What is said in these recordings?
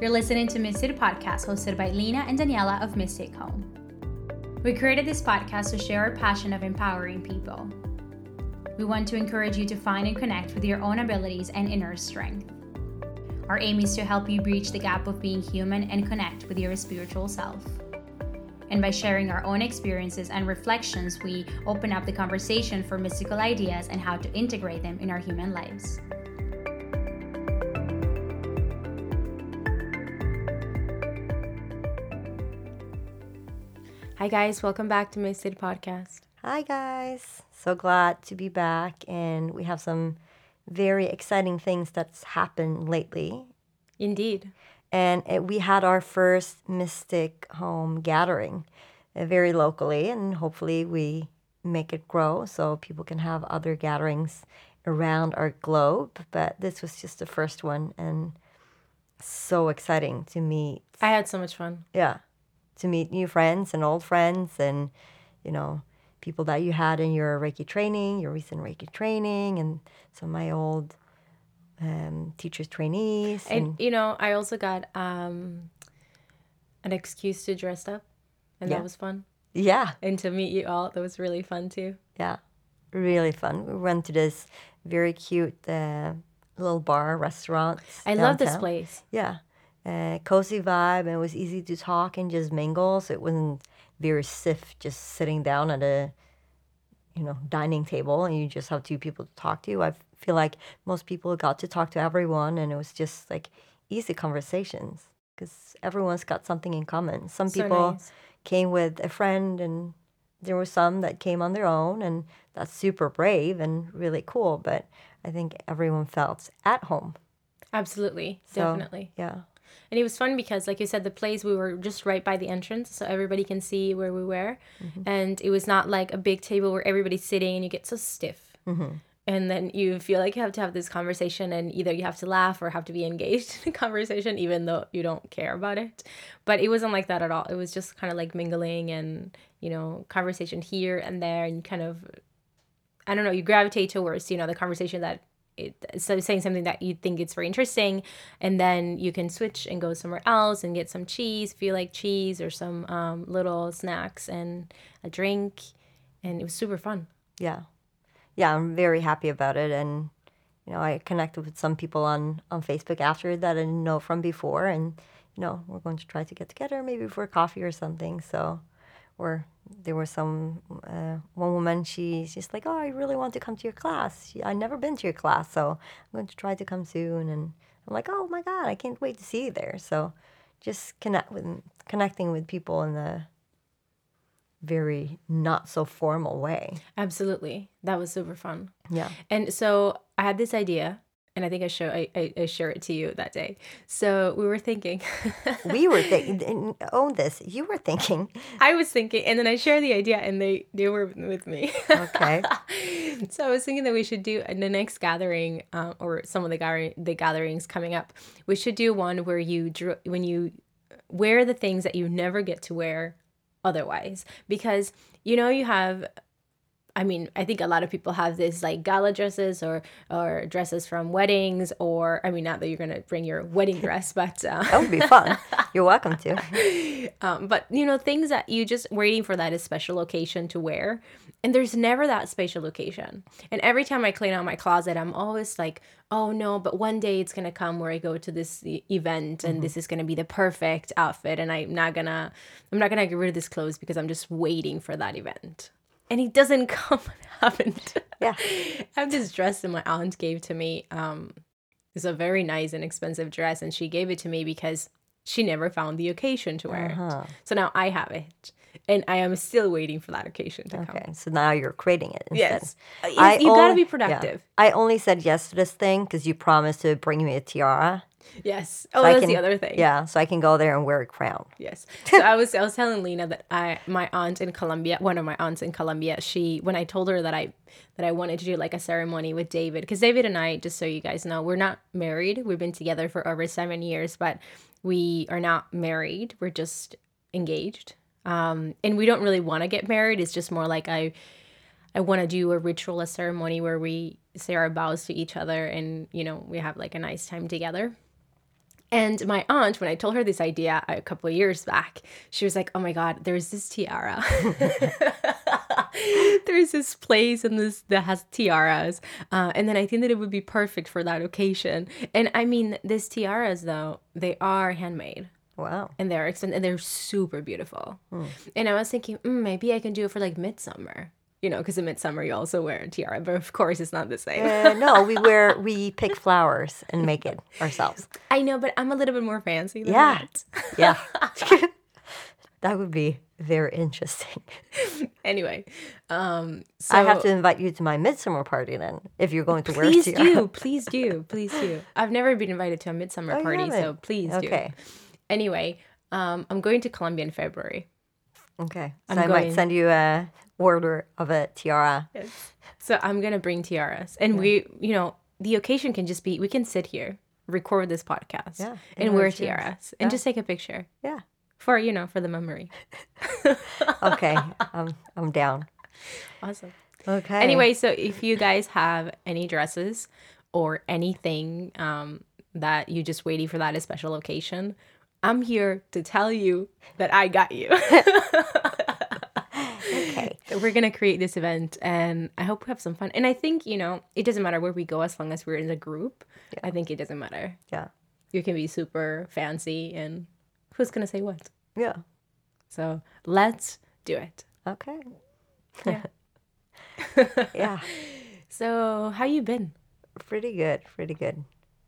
You're listening to Mystic Podcast hosted by Lena and Daniela of Mystic Home. We created this podcast to share our passion of empowering people. We want to encourage you to find and connect with your own abilities and inner strength. Our aim is to help you bridge the gap of being human and connect with your spiritual self. And by sharing our own experiences and reflections, we open up the conversation for mystical ideas and how to integrate them in our human lives. Hi, guys. Welcome back to my Mystic Podcast. Hi, guys. So glad to be back. And we have some very exciting things that's happened lately. Indeed and it, we had our first Mystic Home gathering uh, very locally, and hopefully we make it grow so people can have other gatherings around our globe. But this was just the first one, and so exciting to meet. I had so much fun. Yeah, to meet new friends and old friends, and you know people that you had in your Reiki training, your recent Reiki training, and some of my old um, teachers trainees. And, and, you know, I also got um, an excuse to dress up, and yeah. that was fun. Yeah. And to meet you all, that was really fun too. Yeah, really fun. We went to this very cute uh, little bar restaurant. I downtown. love this place. Yeah. Uh, cozy vibe, and it was easy to talk and just mingle. So it wasn't very stiff just sitting down at a you know dining table and you just have two people to talk to. I feel like most people got to talk to everyone, and it was just like easy conversations because everyone's got something in common. Some so people nice. came with a friend, and there were some that came on their own, and that's super brave and really cool. But I think everyone felt at home. Absolutely, so, definitely. Yeah. And it was fun because, like you said, the place we were just right by the entrance, so everybody can see where we were. Mm-hmm. And it was not like a big table where everybody's sitting and you get so stiff. Mm-hmm. And then you feel like you have to have this conversation, and either you have to laugh or have to be engaged in the conversation, even though you don't care about it. But it wasn't like that at all. It was just kind of like mingling and, you know, conversation here and there, and you kind of I don't know, you gravitate towards, you know, the conversation that so saying something that you think it's very interesting and then you can switch and go somewhere else and get some cheese if you like cheese or some um, little snacks and a drink and it was super fun. Yeah. Yeah i'm very happy about it and you know i connected with some people on on facebook after that i didn't know from before and you know we're going to try to get together maybe for coffee or something so or there was some uh, one woman she's just like oh i really want to come to your class. I've never been to your class so i'm going to try to come soon. And i'm like oh my god i can't wait to see you there. So just connect with connecting with people in a very not so formal way. Absolutely. That was super fun. Yeah. And so i had this idea and I think I show I, I, I share it to you that day. So we were thinking. we were thinking. Own this. You were thinking. I was thinking, and then I shared the idea, and they they were with me. Okay. so I was thinking that we should do in the next gathering, uh, or some of the gathering the gatherings coming up. We should do one where you drew when you wear the things that you never get to wear otherwise, because you know you have I mean, I think a lot of people have this like gala dresses or or dresses from weddings, or I mean, not that you're gonna bring your wedding dress, but uh, that would be fun. You're welcome to. Um, but you know, things that you just waiting for that is special occasion to wear, and there's never that special occasion. And every time I clean out my closet, I'm always like, oh no, but one day it's gonna come where I go to this event, and mm-hmm. this is gonna be the perfect outfit, and I'm not gonna, I'm not gonna get rid of this clothes because I'm just waiting for that event and he doesn't come haven't. Yeah. I have this dress that my aunt gave to me. Um, it's a very nice and expensive dress, and she gave it to me because she never found the occasion to wear uh-huh. it. So now I have it. And I am still waiting for that occasion to okay, come. Okay, so now you're creating it. Instead. Yes, I you gotta be productive. Yeah. I only said yes to this thing because you promised to bring me a tiara. Yes. Oh, so that's can, the other thing. Yeah, so I can go there and wear a crown. Yes. So I was I was telling Lena that I my aunt in Colombia, one of my aunts in Colombia, she when I told her that I that I wanted to do like a ceremony with David because David and I, just so you guys know, we're not married. We've been together for over seven years, but we are not married. We're just engaged. Um, and we don't really want to get married. It's just more like I I want to do a ritual, a ceremony where we say our vows to each other and, you know, we have like a nice time together. And my aunt, when I told her this idea a couple of years back, she was like, "Oh my god, there's this tiara. there's this place and this that has tiaras, uh, and then I think that it would be perfect for that occasion." And I mean, these tiaras though, they are handmade. Wow. And they're and they're super beautiful. And I was thinking, mm, maybe I can do it for like midsummer, you know, because in midsummer you also wear a tiara, but of course it's not the same. Uh, no, we wear we pick flowers and make it ourselves. I know, but I'm a little bit more fancy than Yeah. that. Yeah. that would be very interesting. Anyway, um, so I have to invite you to my midsummer party then, if you're going to wear a please do, please do, please do. I've never been invited to a midsummer Oh, party, so please Okay. do. Anyway, um, I'm going to Colombia in February. Okay. So I'm I going- might send you a order of a tiara. So I'm gonna bring tiaras, and we, you know, the occasion can just be we can sit here, record this podcast, Yeah, and wear tiaras. tiaras, and just take a picture Yeah. for you know for the memory. Okay. I'm I'm down. Awesome. Okay. Anyway, so if you guys have any dresses or anything um, that you just waiting for that special occasion, I'm here to tell you that I got you. We're gonna create this event, and I hope we have some fun. And I think you know it doesn't matter where we go as long as we're in the group. I think it doesn't matter. Yeah. You can be super fancy, and who's gonna say what? Yeah. So let's do it. Okay. Yeah. Yeah. So how you been? Pretty good. Pretty good.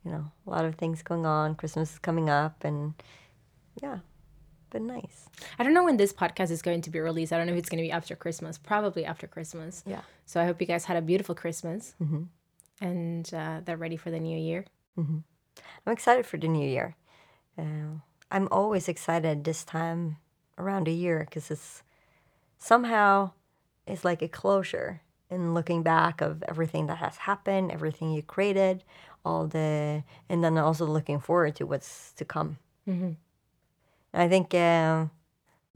You know, a lot of things going on. Christmas is coming up, and yeah, been nice. I don't know when this podcast is going to be released. I don't know if it's going to be after Christmas. Probably after Christmas. Yeah. So I hope you guys had a beautiful Christmas Mhm. and uh, they're ready for the new year. I'm excited for the new year. Uh, I'm always excited this time around a year because it's somehow it's like a closure in looking back of everything that has happened, everything you created, all the, and then also looking forward to what's to come. Mhm. I think um,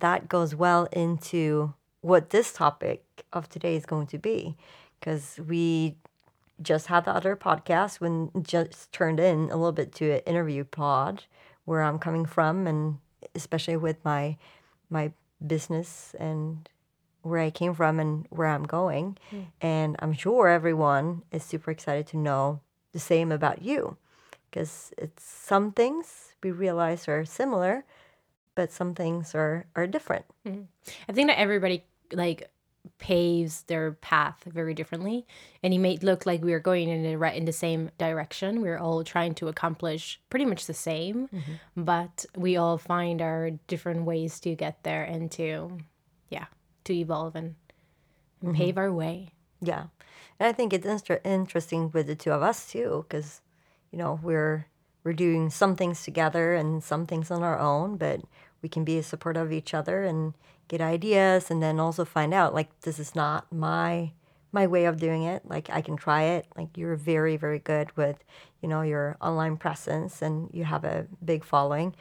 that goes well into what this topic of today is going to be because we just had the other podcast when just turned in a little bit to an interview pod where I'm coming from and especially with my my business and where I came from and where I'm going. And I'm sure everyone is super excited to know the same about you because it's some things we realize are similar, but some things are, are different. Mm-hmm. I think that everybody like paves their path very differently and it may look like we are going in the right in the same direction. We're all trying to accomplish pretty much the same mm-hmm. but we all find our different ways to get there and to yeah to evolve and, and mm-hmm. pave our way. Yeah. And I think it's inter- interesting with the two of us too, because, you know, we're we're doing some things together and some things on our own, but we can be a support of each other and get ideas and then also find out like this is not my my way of doing it. Like I can try it. Like you're very, very good with, you know, your online presence and you have a big following.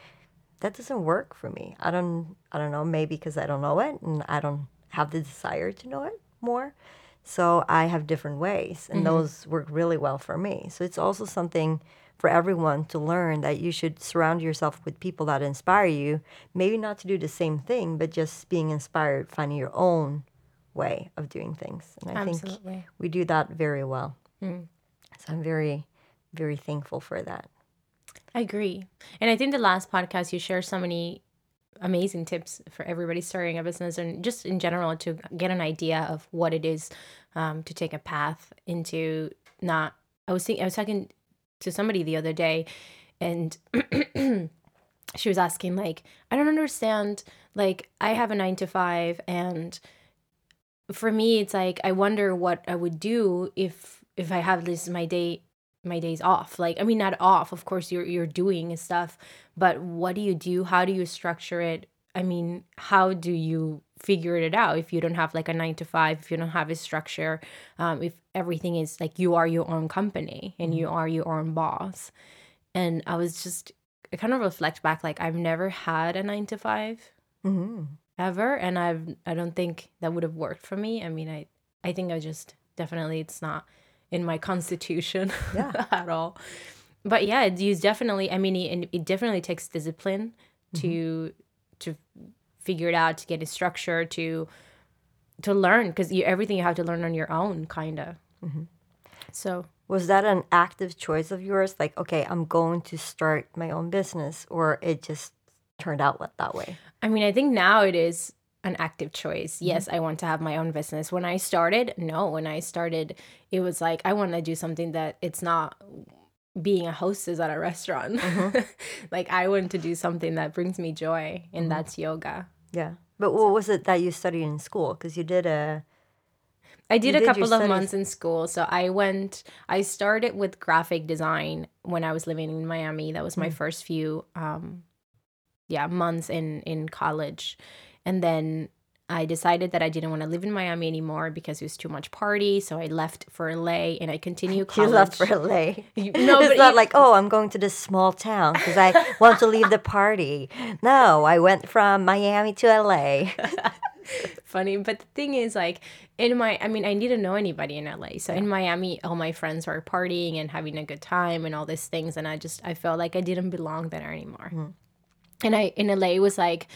That doesn't work for me. I don't I don't know, maybe because I don't know it and I don't have the desire to know it more. So I have different ways, and mm-hmm. those work really well for me. So it's also something for everyone to learn that you should surround yourself with people that inspire you. Maybe not to do the same thing, but just being inspired, finding your own way of doing things. And I think Absolutely. we do that very well. So I'm very, very thankful for that. I agree. And I think the last podcast you shared so many amazing tips for everybody starting a business and just in general to get an idea of what it is um, to take a path into not I was thinking I was talking to somebody the other day and she was asking like I don't understand like I have a 9 to 5 and for me it's like I wonder what I would do if if I have this my day my days off. Like i mean not off of course you're you're doing stuff but what do you do? How do you structure it i mean how do you figure it out if you don't have like a nine to five if you don't have a structure um, if everything is like you are your own company and you are your own boss and i was just i kind of reflect back like i've never had a nine to five hmm ever and i've i don't think that would have worked for me i mean i i think i just definitely it's not in my constitution Yeah. at all but yeah, it, you definitely. I mean, it, it definitely takes discipline Mm-hmm. to figure it out, to get a structure, to to learn because you everything you have to learn on your own, kind of. Mm-hmm. So Was that an active choice of yours? Like, okay, I'm going to start my own business, or it just turned out that way? I mean, I think now it is an active choice. Mm-hmm. Yes, I want to have my own business. When I started, no, when I started, it was like I want to do something that it's not being a hostess at a restaurant. Mm-hmm. like I want to do something that brings me joy, Mm-hmm. and that's yoga. Yeah. But what was it that you studied in school? Because you did a. I did a couple of months in school. So I went, I started with graphic design when I was living in Miami. That Mm. was my first few, um, yeah, months in, in college. And then I decided that I didn't want to live in Miami anymore because it was too much party. So I left for LA and I continued You left for LA. You- no, it's not like, oh, I'm going to this small town because I want to leave the party. No, I went from Miami to LA. funny. But the thing is, like, in my, I mean, I didn't know anybody in LA. So in Miami, all my friends were partying and having a good time and all these things. And I just, I felt like I didn't belong there anymore. Mm. And I, in LA, it was like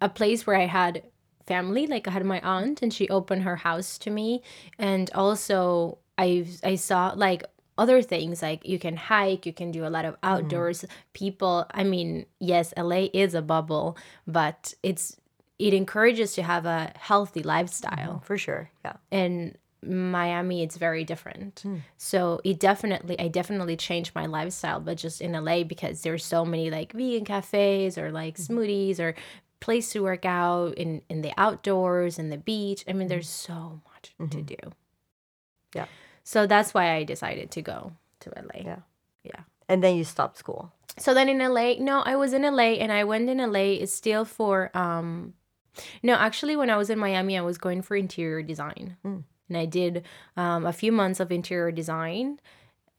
a place where I had family. Like, I had my aunt and she opened her house to me. And also, I, I saw, like, other things like you can hike, you can do a lot of mm. outdoors. People, I mean, yes, LA is a bubble, but it's it encourages to have a healthy lifestyle mm-hmm. For sure. Yeah. in miami it's very different hmm. so it definitely i definitely changed my lifestyle but just in la because there's so many like vegan cafes or like mm-hmm. smoothies or place to work out in in the outdoors and the beach i mean there's so much to do Yeah. so that's why i decided to go to la Yeah. yeah And then you stopped school. so then in LA, no, I was in LA and I went in LA It's still for um no, actually when I was in Miami I was going for interior design. And I did um, a few months of interior design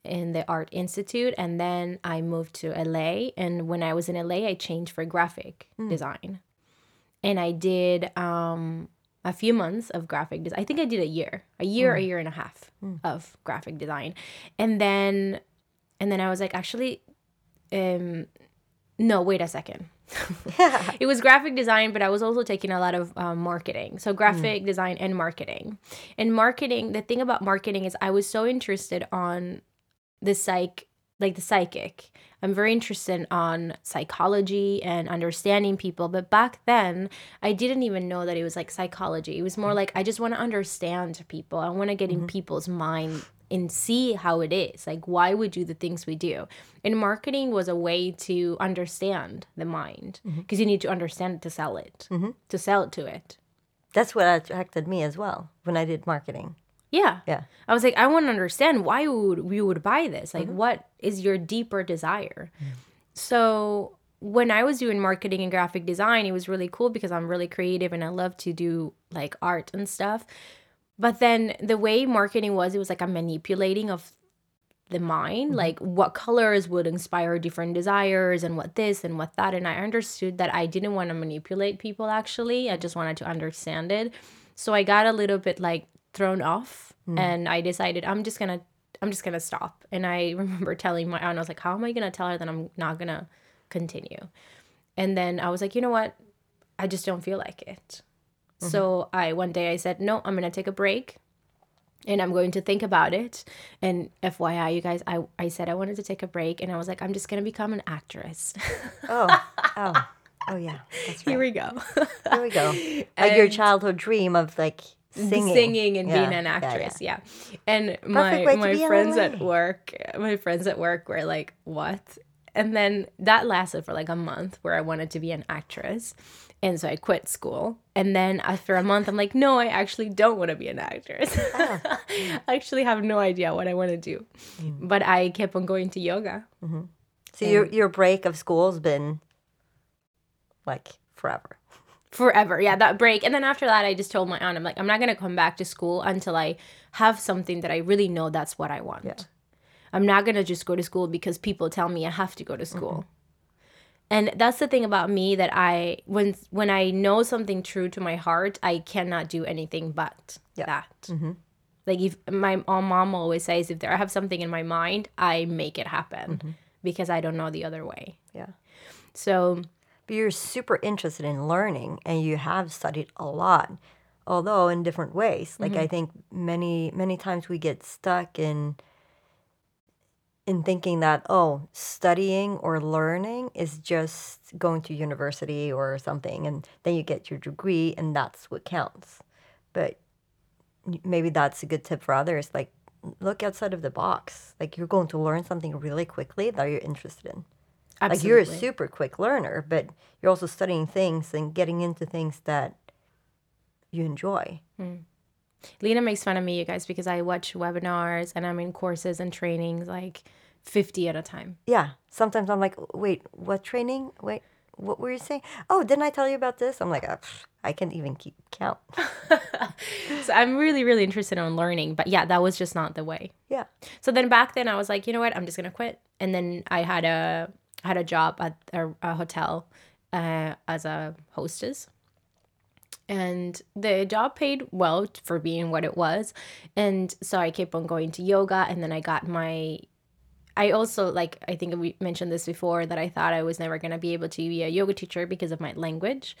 in the Art Institute and then I moved to LA and when I was in LA I changed for graphic design. And I did um a few months of graphic design. I think I did a year, a year, a year and a half of graphic design. And then and then I was like actually um no wait a second. It was graphic design but i was also taking a lot of um, marketing. So graphic design and marketing. And marketing the thing about marketing is i was so interested on the psych like the psychic. I'm very interested on psychology and understanding people but back then i didn't even know that it was like psychology. It was more like i just want to understand people. I want to get in mm-hmm. people's mind and see how it is. Like why we do the things we do. And marketing was a way to understand the mind mm-hmm. because you need to understand it to sell it mm-hmm. to sell it to it. That's what attracted me as well when I did marketing. Yeah Yeah. I was like, I want to understand why would we would buy this. Like, mm-hmm. what is your deeper desire? So when I was doing marketing and graphic design, it was really cool because I'm really creative and I love to do like art and stuff. But then the way marketing was, it was like a manipulating of the mind, mm-hmm. like what colors would inspire different desires and what this and what that. And I understood that I didn't want to manipulate people actually. I just wanted to understand it. So I got a little bit like thrown off mm. and I decided I'm just gonna I'm just gonna stop. And I remember telling my aunt, I was like, How am I gonna tell her that I'm not gonna continue? And then I was like, you know what? I just don't feel like it. Mm-hmm. So I one day I said, No, I'm gonna take a break and I'm going to think about it. And FYI, you guys, I, I said I wanted to take a break and I was like, I'm just gonna become an actress. Oh, oh, oh yeah. That's Here we go. Here we go. Like your childhood dream of like singing, singing and being Yeah, an yeah, yeah. actress. Yeah, And my my friends at work, my friends at work were like, "What?" And then that lasted for like a month where I wanted to be an actress. And so I quit school. And then after a month, I'm like, no, I actually don't want to be an actress. Oh. I actually have no idea what I want to do. Mm. But I kept on going to yoga. So your your break of school's been like forever. Forever. Yeah, that break. And then after that, I just told my aunt, I'm like, I'm not going to come back to school until I have something that I really know that's what I want. Yeah. I'm not going to just go to school because people tell me I have to go to school. Mm-hmm. And that's the thing about me that I when when I know something true to my heart, I cannot do anything but Yeah. that. Mm-hmm. Like if my mom always says, if there I have something in my mind, I make it happen mm-hmm. because I don't know the other way. Yeah. So you're super interested in learning and you have studied a lot, although in different ways. Like I mm-hmm. think many many times we get stuck in in thinking that oh, studying or learning is just going to university or something and then you get your degree and that's what counts. But maybe that's a good tip for others like look outside of the box. Like you're going to learn something really quickly that you're interested in. Like you're a super quick learner, but you're also studying things and getting into things that you enjoy. Lena makes fun of me, you guys, because I watch webinars and I'm in courses and trainings like 50 at a time. Yeah. Sometimes I'm like, wait, what training? Wait, what were you saying? Oh, didn't I tell you about this? I'm like, "Ah, pff, I can't even keep count. So I'm really, really interested in learning. But yeah, that was just not the way. Yeah. So then back then I was like, you know what, I'm just gonna quit. And then I had a had a job at a, a hotel uh, as a hostess. And the job paid well for being what it was. And so I kept on going to yoga and then I got my I also like I think we mentioned this before that I thought I was never going to be able to be a yoga teacher because of my language.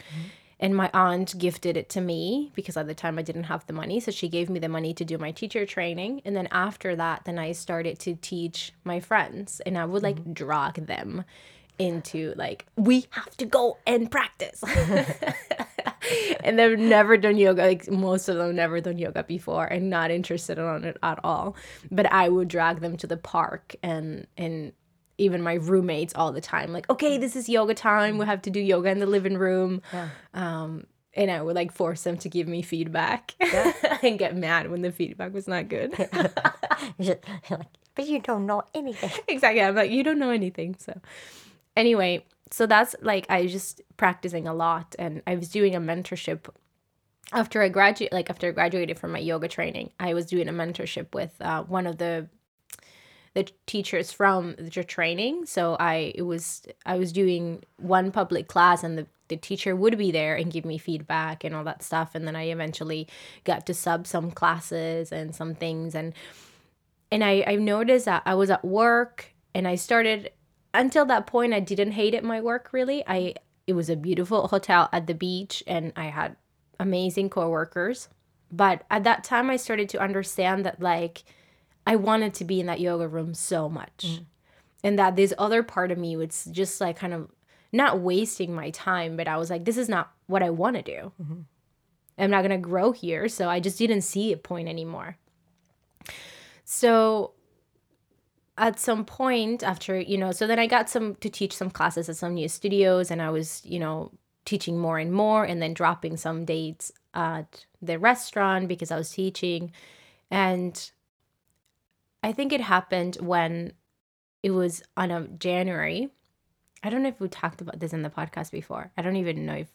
And my aunt gifted it to me because at the time I didn't have the money. So she gave me the money to do my teacher training. And then after that, then I started to teach my friends and I would like mm-hmm. drag them into like, we have to go and practice. and they've never done yoga. Like most of them never done yoga before and not interested in it at all. But I would drag them to the park and and even my roommates all the time. Like, okay, this is yoga time. We have to do yoga in the living room. Yeah. Um, and I would like force them to give me feedback and get mad when the feedback was not good. You're like, but you don't know anything. exactly. I'm like, you don't know anything. So, anyway, so that's like I was just practicing a lot, and I was doing a mentorship after I graduate. Like after I graduated from my yoga training, I was doing a mentorship with uh, one of the the teachers from the training. So I it was I was doing one public class, and the the teacher would be there and give me feedback and all that stuff. And then I eventually got to sub some classes and some things and and I, I noticed that I was at work and I started until that point I didn't hate it my work really. I it was a beautiful hotel at the beach and I had amazing coworkers. But at that time I started to understand that like I wanted to be in that yoga room so much. Mm. And that this other part of me was just like kind of not wasting my time, but I was like, this is not what I want to do. Mm-hmm. I'm not gonna grow here. So I just didn't see a point anymore. So at some point after, you know, so then I got some to teach some classes at some new studios and I was, you know, teaching more and more and then dropping some dates at the restaurant because I was teaching. And I think it happened when it was on a January. I don't know if we talked about this in the podcast before. I don't even know if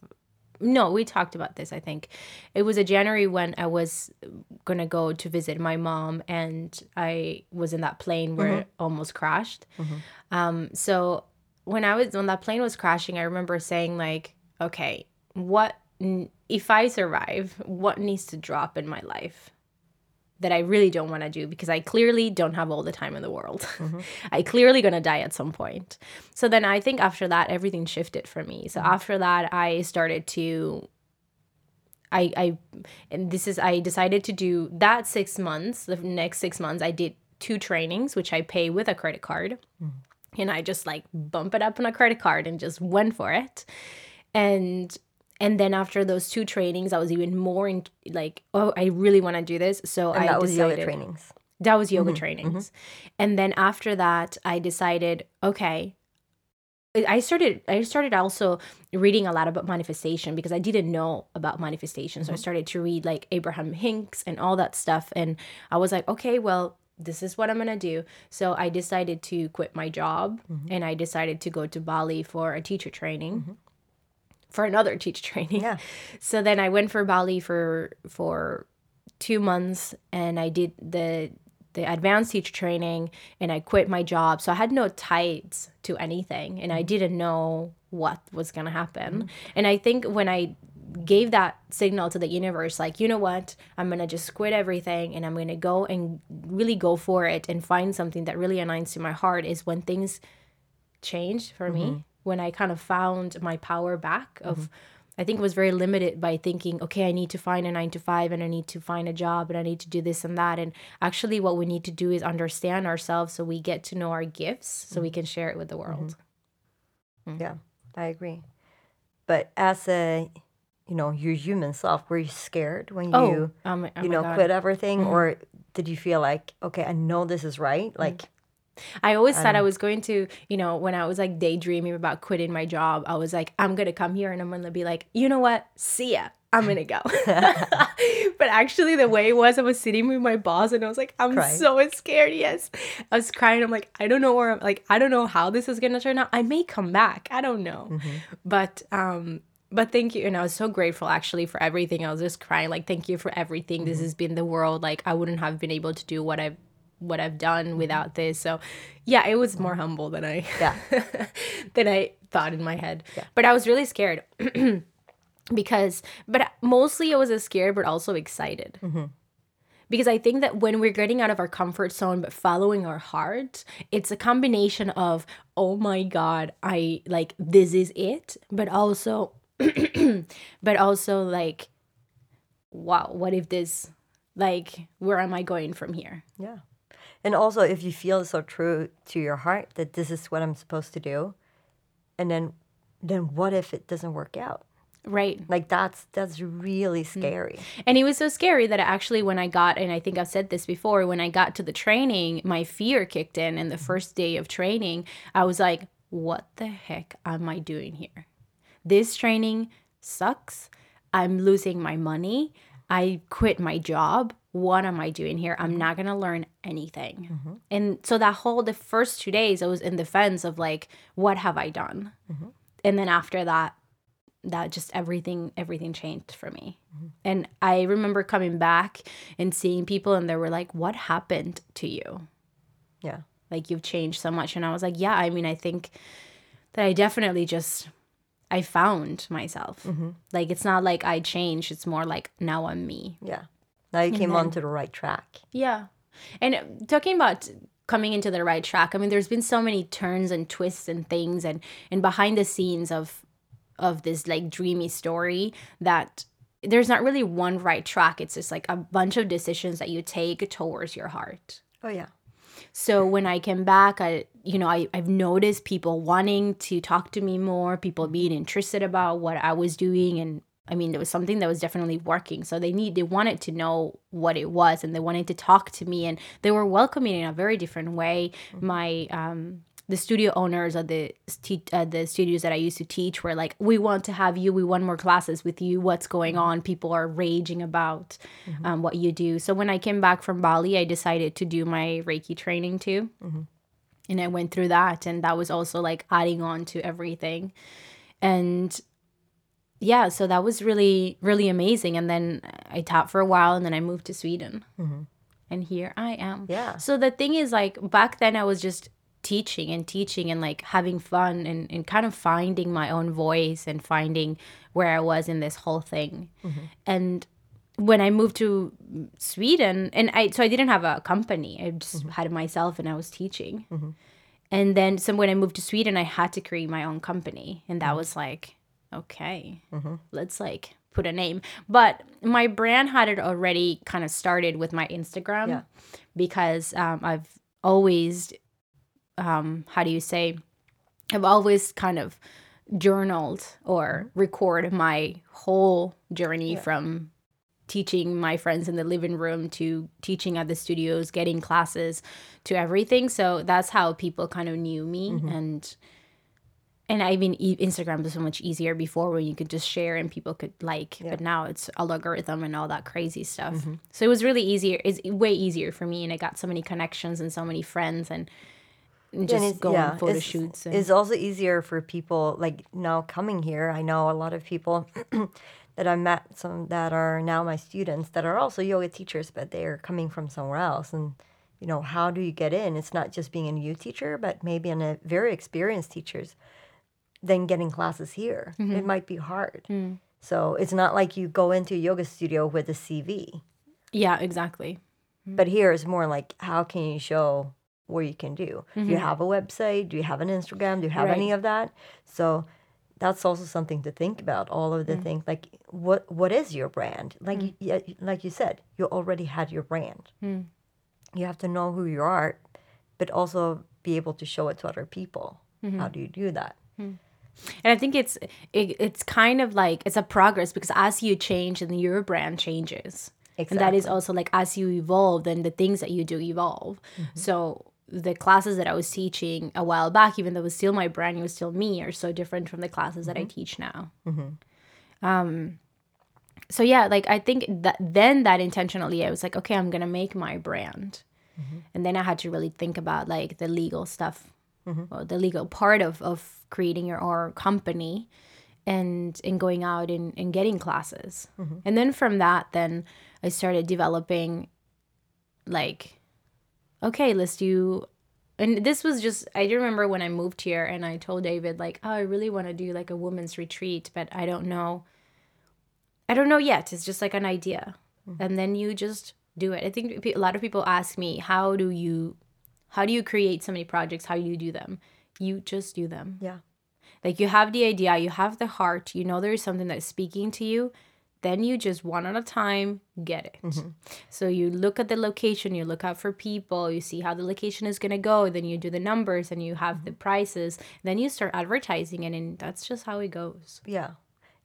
no, we talked about this, I think. It was a January when I was going to go to visit my mom and I was in that plane where it almost crashed. Um, so when I was when that plane was crashing, I remember saying like, okay, what if I survive, what needs to drop in my life? That I really don't want to do because I clearly don't have all the time in the world. Mm-hmm. I clearly gonna die at some point. So then I think after that everything shifted for me. So mm-hmm. after that I started to I I and this is I decided to do that 6 months, the next 6 months I did two trainings which I pay with a credit card. Mm-hmm. And I just like bump it up on a credit card and just went for it. And and then after those two trainings, I was even more in like, oh, I really want to do this. So And I that was decided yoga trainings. that was yoga mm-hmm, mm-hmm. trainings. And then after that, I decided, okay, I started I started also reading a lot about manifestation because I didn't know about manifestation. So I mm-hmm. started to read like Abraham Hicks and all that stuff and I was like, okay, well, this is what I'm going to do. So I decided to quit my job and I decided to go to Bali for a teacher training. For another teacher training. Yeah. So then I went for Bali for for two months and I did the the advanced teacher training and I quit my job. So I had no ties to anything and I mm. didn't know what was gonna happen. Mm. And I think when I gave that signal to the universe, like, you know what, I'm gonna just quit everything and I'm gonna go and really go for it and find something that really aligns to my heart is when things changed for me mm-hmm. When I kind of found my power back of mm-hmm. I think it was very limited by thinking, okay, I need to find a nine to five and I need to find a job and I need to do this and that. And actually, what we need to do is understand ourselves so we get to know our gifts so we mm-hmm. can share it with the mm-hmm. world. Mm. Yeah, I agree. But as a, you know, your human self, were you scared when Oh, you, oh my- oh you know, God. quit everything, or did you feel like, okay, I know this is right? Like, I always said I was going to, you know, when I was like daydreaming about quitting my job, I was like, I'm going to come here and I'm going to be like, you know what? See ya. I'm going to go. but actually, the way it was, I was sitting with my boss and I was like, I'm Crying. so scared. Yes. I was crying. I'm like, I don't know where I'm like, I don't know how this is going to turn out. I may come back. I don't know. But, um, but thank you. And I was so grateful actually for everything. I was just crying, like, thank you for everything. This has been the world. Like, I wouldn't have been able to do what I've what I've done mm-hmm. without this. So yeah, it was more mm-hmm. humble than I Yeah. than I thought in my head. But I was really scared because but mostly I was scared but also excited. Mm-hmm. Because I think that when we're getting out of our comfort zone but following our heart, it's a combination of oh my god, I like this is it, but also but also like wow, what if this like where am I going from here? yeah. And also, if you feel so true to your heart that this is what I'm supposed to do, and then, then what if it doesn't work out? Right. Like that's that's really Hmm. scary. And it was so scary that actually, when I got, and I think I've said this before, when I got to the training, my fear kicked in. And the first day of training, I was like, what the heck am I doing here? This training sucks. I'm losing my money. I quit my job. What am I doing here? I'm not going to learn anything. Mm-hmm. And so that whole, the first two days, I was in defense of like, what have I done? Mm-hmm. And then after that, that just everything everything changed for me mm-hmm. and i remember coming back and seeing people and they were like what happened to you Yeah. like you've changed so much and i was like yeah i mean i think that i definitely just i found myself mm-hmm. like it's not like i changed it's more like now i'm me Yeah. Now you came onto the right track. yeah. And talking about coming into the right track, I mean there's been so many turns and twists and things and and behind the scenes of of this like dreamy story that there's not really one right track. It's just like a bunch of decisions that you take towards your heart. Oh yeah. So when I came back, I you know I I've noticed people wanting to talk to me more, people being interested about what I was doing, and I mean there was something that was definitely working. So they need they wanted to know what it was, and they wanted to talk to me, and they were welcoming in a very different way. My um the studio owners of the st- uh, the studios that I used to teach were like, "We want to have you. We want more classes with you. What's going on?" People are raging about um, what you do. So when I came back from Bali, I decided to do my Reiki training too, and I went through that, and that was also like adding on to everything, and yeah, so that was really really amazing. And then I taught for a while, and then I moved to Sweden, and here I am. Yeah. So the thing is, like back then, I was just teaching and teaching and like having fun and, and kind of finding my own voice and finding where I was in this whole thing. Mm-hmm. And when I moved to Sweden, and I so I didn't have a company, I just mm-hmm. had myself and I was teaching. Mm-hmm. And then so when I moved to Sweden, I had to create my own company, and that was like, okay, let's like put a name. But my brand had it already kind of started with my Instagram Yeah. because um, I've always, um, how do you say, I've always kind of journaled or record my whole journey from teaching my friends in the living room to teaching at the studios, getting classes to everything. So that's how people kind of knew me and and I mean e- Instagram was so much easier before when you could just share and people could like, but now it's a logarithm and all that crazy stuff. So it was really easier. It's way easier for me, and I got so many connections and so many friends and. And Just it's- go on photo it's- shoots. And, It's also easier for people like now coming here. I know a lot of people that I met, some that are now my students that are also yoga teachers, but they are coming from somewhere else. And you know, how do you get in? It's not just being a new teacher, but maybe in a very experienced teachers. Then getting classes here, mm-hmm. it might be hard. Mm. So it's not like you go into a yoga studio with a CV. yeah, exactly. But here it's more like how can you show what you can do. Do you mm-hmm. have a website? Do you have an Instagram? Do you have Right. any of that? So that's also something to think about. All of the mm. things like what what is your brand? Like mm. you, like you said, you already had your brand. Mm. You have to know who you are, but also be able to show it to other people. Mm-hmm. How do you do that? And I think it's it, it's kind of like it's a progress because as you change and your brand changes. And that is also like as you evolve, then the things that you do evolve. Mm-hmm. So the classes that I was teaching a while back, even though it was still my brand, it was still me, are so different from the classes that I mm-hmm. teach now. Mm-hmm. Um, so yeah, like I think that then that intentionally, I was like, okay, I'm gonna make my brand, mm-hmm. and then I had to really think about like the legal stuff, or the legal part of of creating your own company, and and going out and, and getting classes, and then from that, then I started developing, like, okay, let's do. And this was just, I do remember when I moved here and I told David, like, oh, I really want to do like a women's retreat, but I don't know I don't know yet. It's just like an idea. Mm-hmm. And then you just do it. I think a lot of people ask me, how do you how do you create so many projects? How do you do them? You just do them. Yeah. Like you have the idea, you have the heart, you know there is something that is speaking to you, then you just one at a time get it. Mm-hmm. So you look at the location, you look out for people, you see how the location is going to go, then you do the numbers and you have the mm-hmm. prices, then you start advertising it and that's just how it goes. Yeah.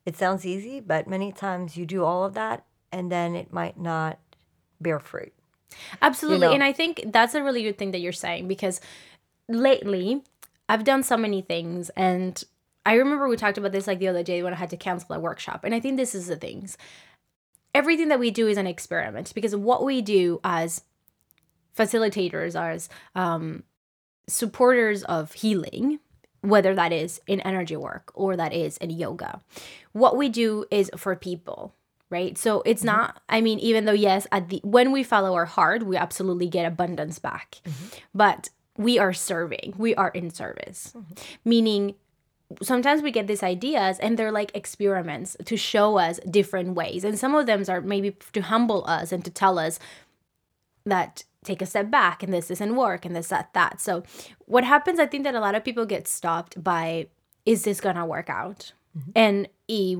It sounds easy, but many times you do all of that and then it might not bear fruit. Absolutely. know? And I think that's a really good thing that you're saying because lately I've done so many things and I remember we talked about this like the other day when I had to cancel a workshop. And I think this is the things. Everything that we do is an experiment because what we do as facilitators, as um, supporters of healing, whether that is in energy work or that is in yoga, what we do is for people right so it's mm-hmm. not i mean even though yes at the when we follow our heart we absolutely get abundance back mm-hmm. but we are serving we are in service mm-hmm. meaning sometimes we get these ideas and they're like experiments to show us different ways. And some of them are maybe to humble us and to tell us that take a step back and this doesn't work and this that that. So what happens i think that a lot of people get stopped by is this gonna work out? Mm-hmm. And it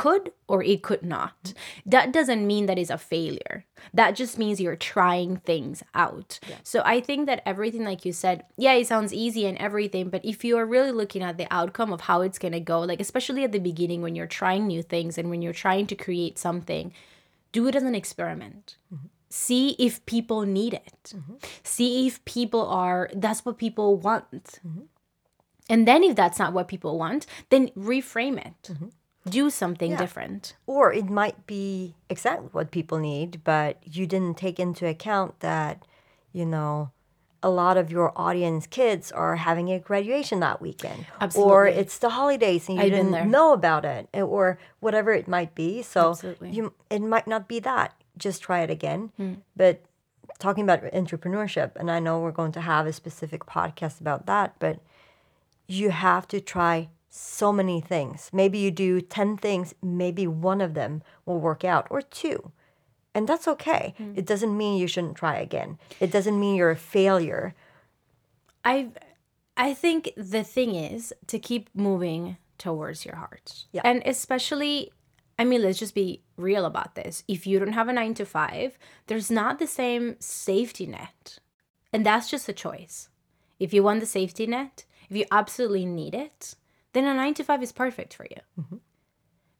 could or it could not. That doesn't mean that is a failure. That just means you're trying things out. So i think that everything like you said yeah it sounds easy and everything but if you are really looking at the outcome of how it's going to go like especially at the beginning when you're trying new things and when you're trying to create something do it as an experiment. Mm-hmm. See if people need it. Mm-hmm. See if people are that's what people want. Mm-hmm. And then if that's not what people want then reframe it do something different Or it might be exactly what people need, but you didn't take into account that, you know, a lot of your audience kids are having a graduation that weekend. Or it's the holidays and you I've didn't know about it eh, or whatever it might be. So Absolutely. you it might not be that. Just try it again. Hmm. But talking about entrepreneurship, and I know we're going to have a specific podcast about that, but you have to try so many things. Maybe you do 10 things, maybe one of them will work out, or two. And that's okay. Hmm. It doesn't mean you shouldn't try again. It doesn't mean you're a failure. I I think the thing is to keep moving towards your heart. Yeah. And especially I mean, let's just be real about this. If you don't have a 9 to 5, there's not the same safety net. And that's just a choice. If you want the safety net, if you absolutely need it, then a 9 to 5 is perfect for you. Mm-hmm.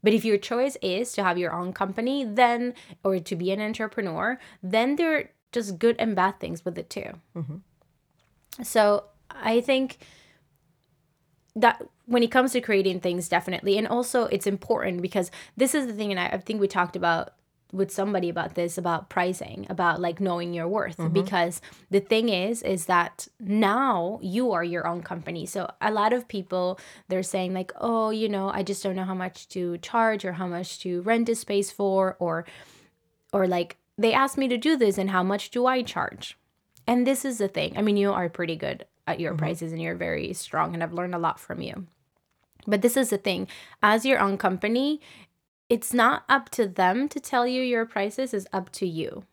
But if your choice is to have your own company, then, or to be an entrepreneur, then there are just good and bad things with it too. Mm-hmm. So I think that when it comes to creating things, definitely. And also, it's important because this is the thing, and I, I think we talked about with somebody about this about pricing about like knowing your worth. Mm-hmm. Because the thing is is that now you are your own company. So a lot of people they're saying like oh you know i just don't know how much to charge or how much to rent a space for or or like they asked me to do this and how much do i charge? And this is the thing. I mean you are pretty good at your mm-hmm. prices and you're very strong and i've learned a lot from you. But this is the thing. As your own company it's not up to them to tell you your prices it's up to you.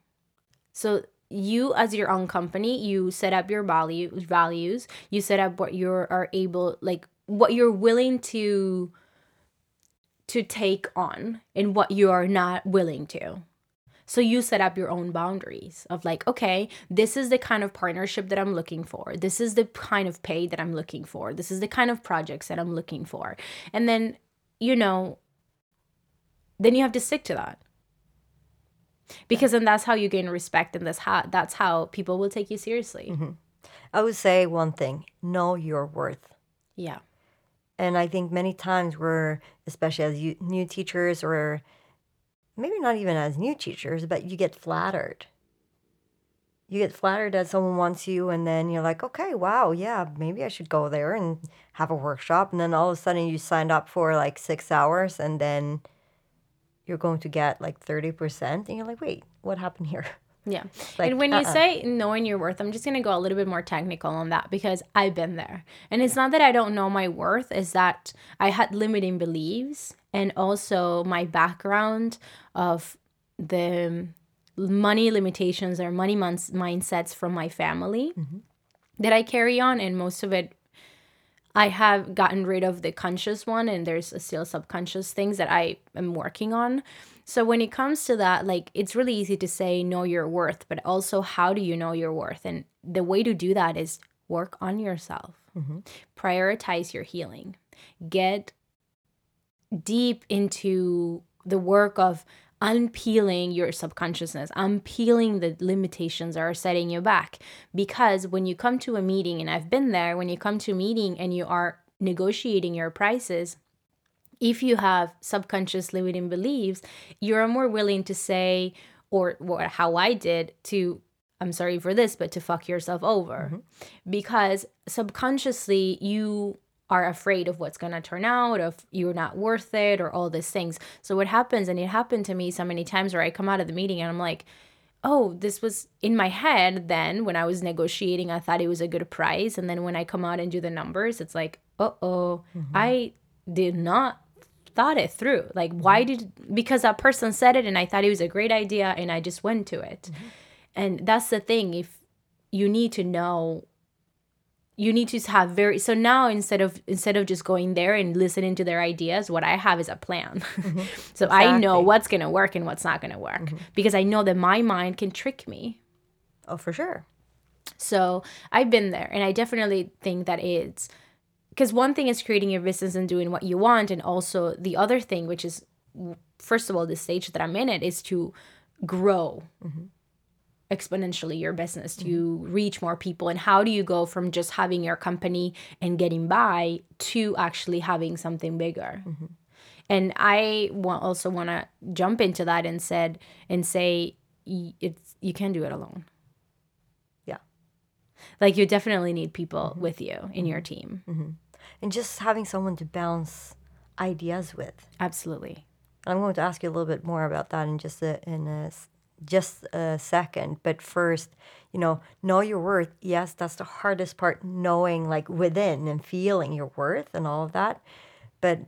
So you as your own company you set up your value values you set up what you are able like what you're willing to to take on and what you are not willing to. So you set up your own boundaries of like okay this is the kind of partnership that i'm looking for. This is the kind of pay that i'm looking for. This is the kind of projects that i'm looking for. And then you know then you have to stick to that because then that's how you gain respect and that's how that's how people will take you seriously Mm-hmm. I would say one thing know your worth. yeah And I think many times we're, especially as you, new teachers or maybe not even as new teachers, but you get flattered. You get flattered that someone wants you, and then you're like, okay, wow, yeah, maybe I should go there and have a workshop. And then all of a sudden you signed up for like six hours, and then you're going to get like 30%. And you're like, wait, what happened here? Yeah. Like, and when you uh-uh. say knowing your worth, I'm just going to go a little bit more technical on that because I've been there. And it's not that I don't know my worth, is that I had limiting beliefs and also my background of the money limitations or money mons- mindsets from my family mm-hmm. that I carry on. And most of it, I have gotten rid of the conscious one, and there's still subconscious things that I am working on. So when it comes to that, like it's really easy to say know your worth, but also how do you know your worth? And the way to do that is work on yourself. Mm-hmm. Prioritize your healing. Get deep into the work of unpeeling your subconsciousness, unpeeling the limitations that are setting you back. Because when you come to a meeting, and I've been there, when you come to a meeting and you are negotiating your prices, if you have subconscious limiting beliefs, you're more willing to say, or what, how I did, to, I'm sorry for this, but to fuck yourself over. Mm-hmm. Because subconsciously, you are afraid of what's going to turn out, of you're not worth it, or all these things. So, what happens, and it happened to me so many times where I come out of the meeting and I'm like, oh, this was in my head then when I was negotiating, I thought it was a good price. And then when I come out and do the numbers, it's like, uh oh, I did not thought it through. Like, why did, because that person said it and I thought it was a great idea and I just went to it. And that's the thing. If you need to know, you need to have very, so now instead of, instead of just going there and listening to their ideas, what I have is a plan. so I know what's going to work and what's not going to work mm-hmm. because I know that my mind can trick me. Oh, for sure. So I've been there, and I definitely think that it's because one thing is creating your business and doing what you want, and also the other thing, which is first of all, the stage that I'm in it is to grow mm-hmm. Exponentially your business to mm-hmm. reach more people. And how do you go from just having your company and getting by to actually having something bigger? Mm-hmm. And I want also want to jump into that and said and say it's you can't do it alone. Yeah. Like you definitely need people mm-hmm. with you in your team. And just having someone to bounce ideas with. Absolutely. I'm going to ask you a little bit more about that in just a, in a just a second. But first, you know, know your worth. Yes, that's the hardest part, knowing like within and feeling your worth and all of that. But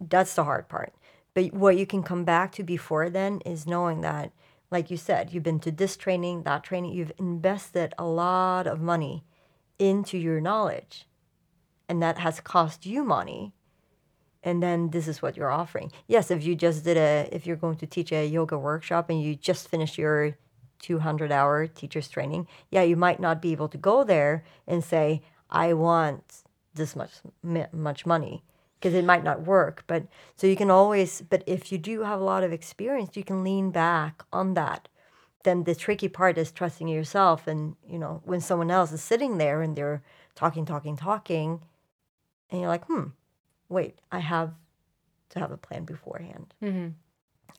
that's the hard part. But what you can come back to before then is knowing that, like you said, you've been to this training, that training, you've invested a lot of money into your knowledge. And that has cost you money and then this is what you're offering. Yes, if you just did a, if you're going to teach a yoga workshop and you just finished your 200 hour teacher's training, yeah, you might not be able to go there and say, I want this much, much money because it might not work. But so you can always, but if you do have a lot of experience, you can lean back on that. Then the tricky part is trusting yourself. And, you know, when someone else is sitting there and they're talking, talking, talking, and you're like, hmm, wait, I have to have a plan beforehand. Mm-hmm.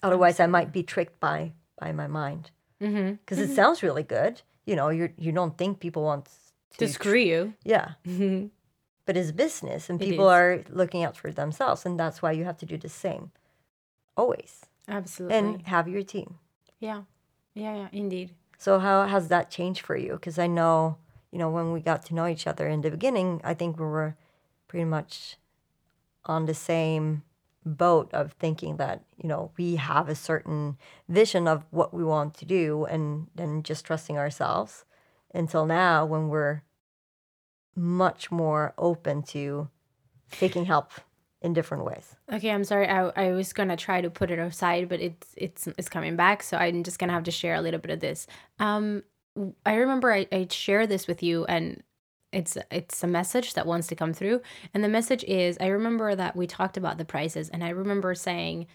Otherwise, I might be tricked by by my mind Mm-hmm. because it sounds really good. You know, you you don't think people want to, To screw you. yeah, Mm-hmm. but it's business, and people are looking out for themselves, and that's why you have to do the same, always, Absolutely. and have your team. yeah. Yeah, yeah, indeed. So how has that changed for you? Because I know, you know, when we got to know each other in the beginning, I think we were pretty much on the same boat of thinking that you know we have a certain vision of what we want to do and then just trusting ourselves until now when we're much more open to taking help in different ways Okay, I'm sorry. I, I was gonna try to put it aside, but it's it's it's coming back. So I'm just gonna have to share a little bit of this. Um, I remember I I shared this with you, and it's it's a message that wants to come through, and the message is I remember that we talked about the prices, and I remember saying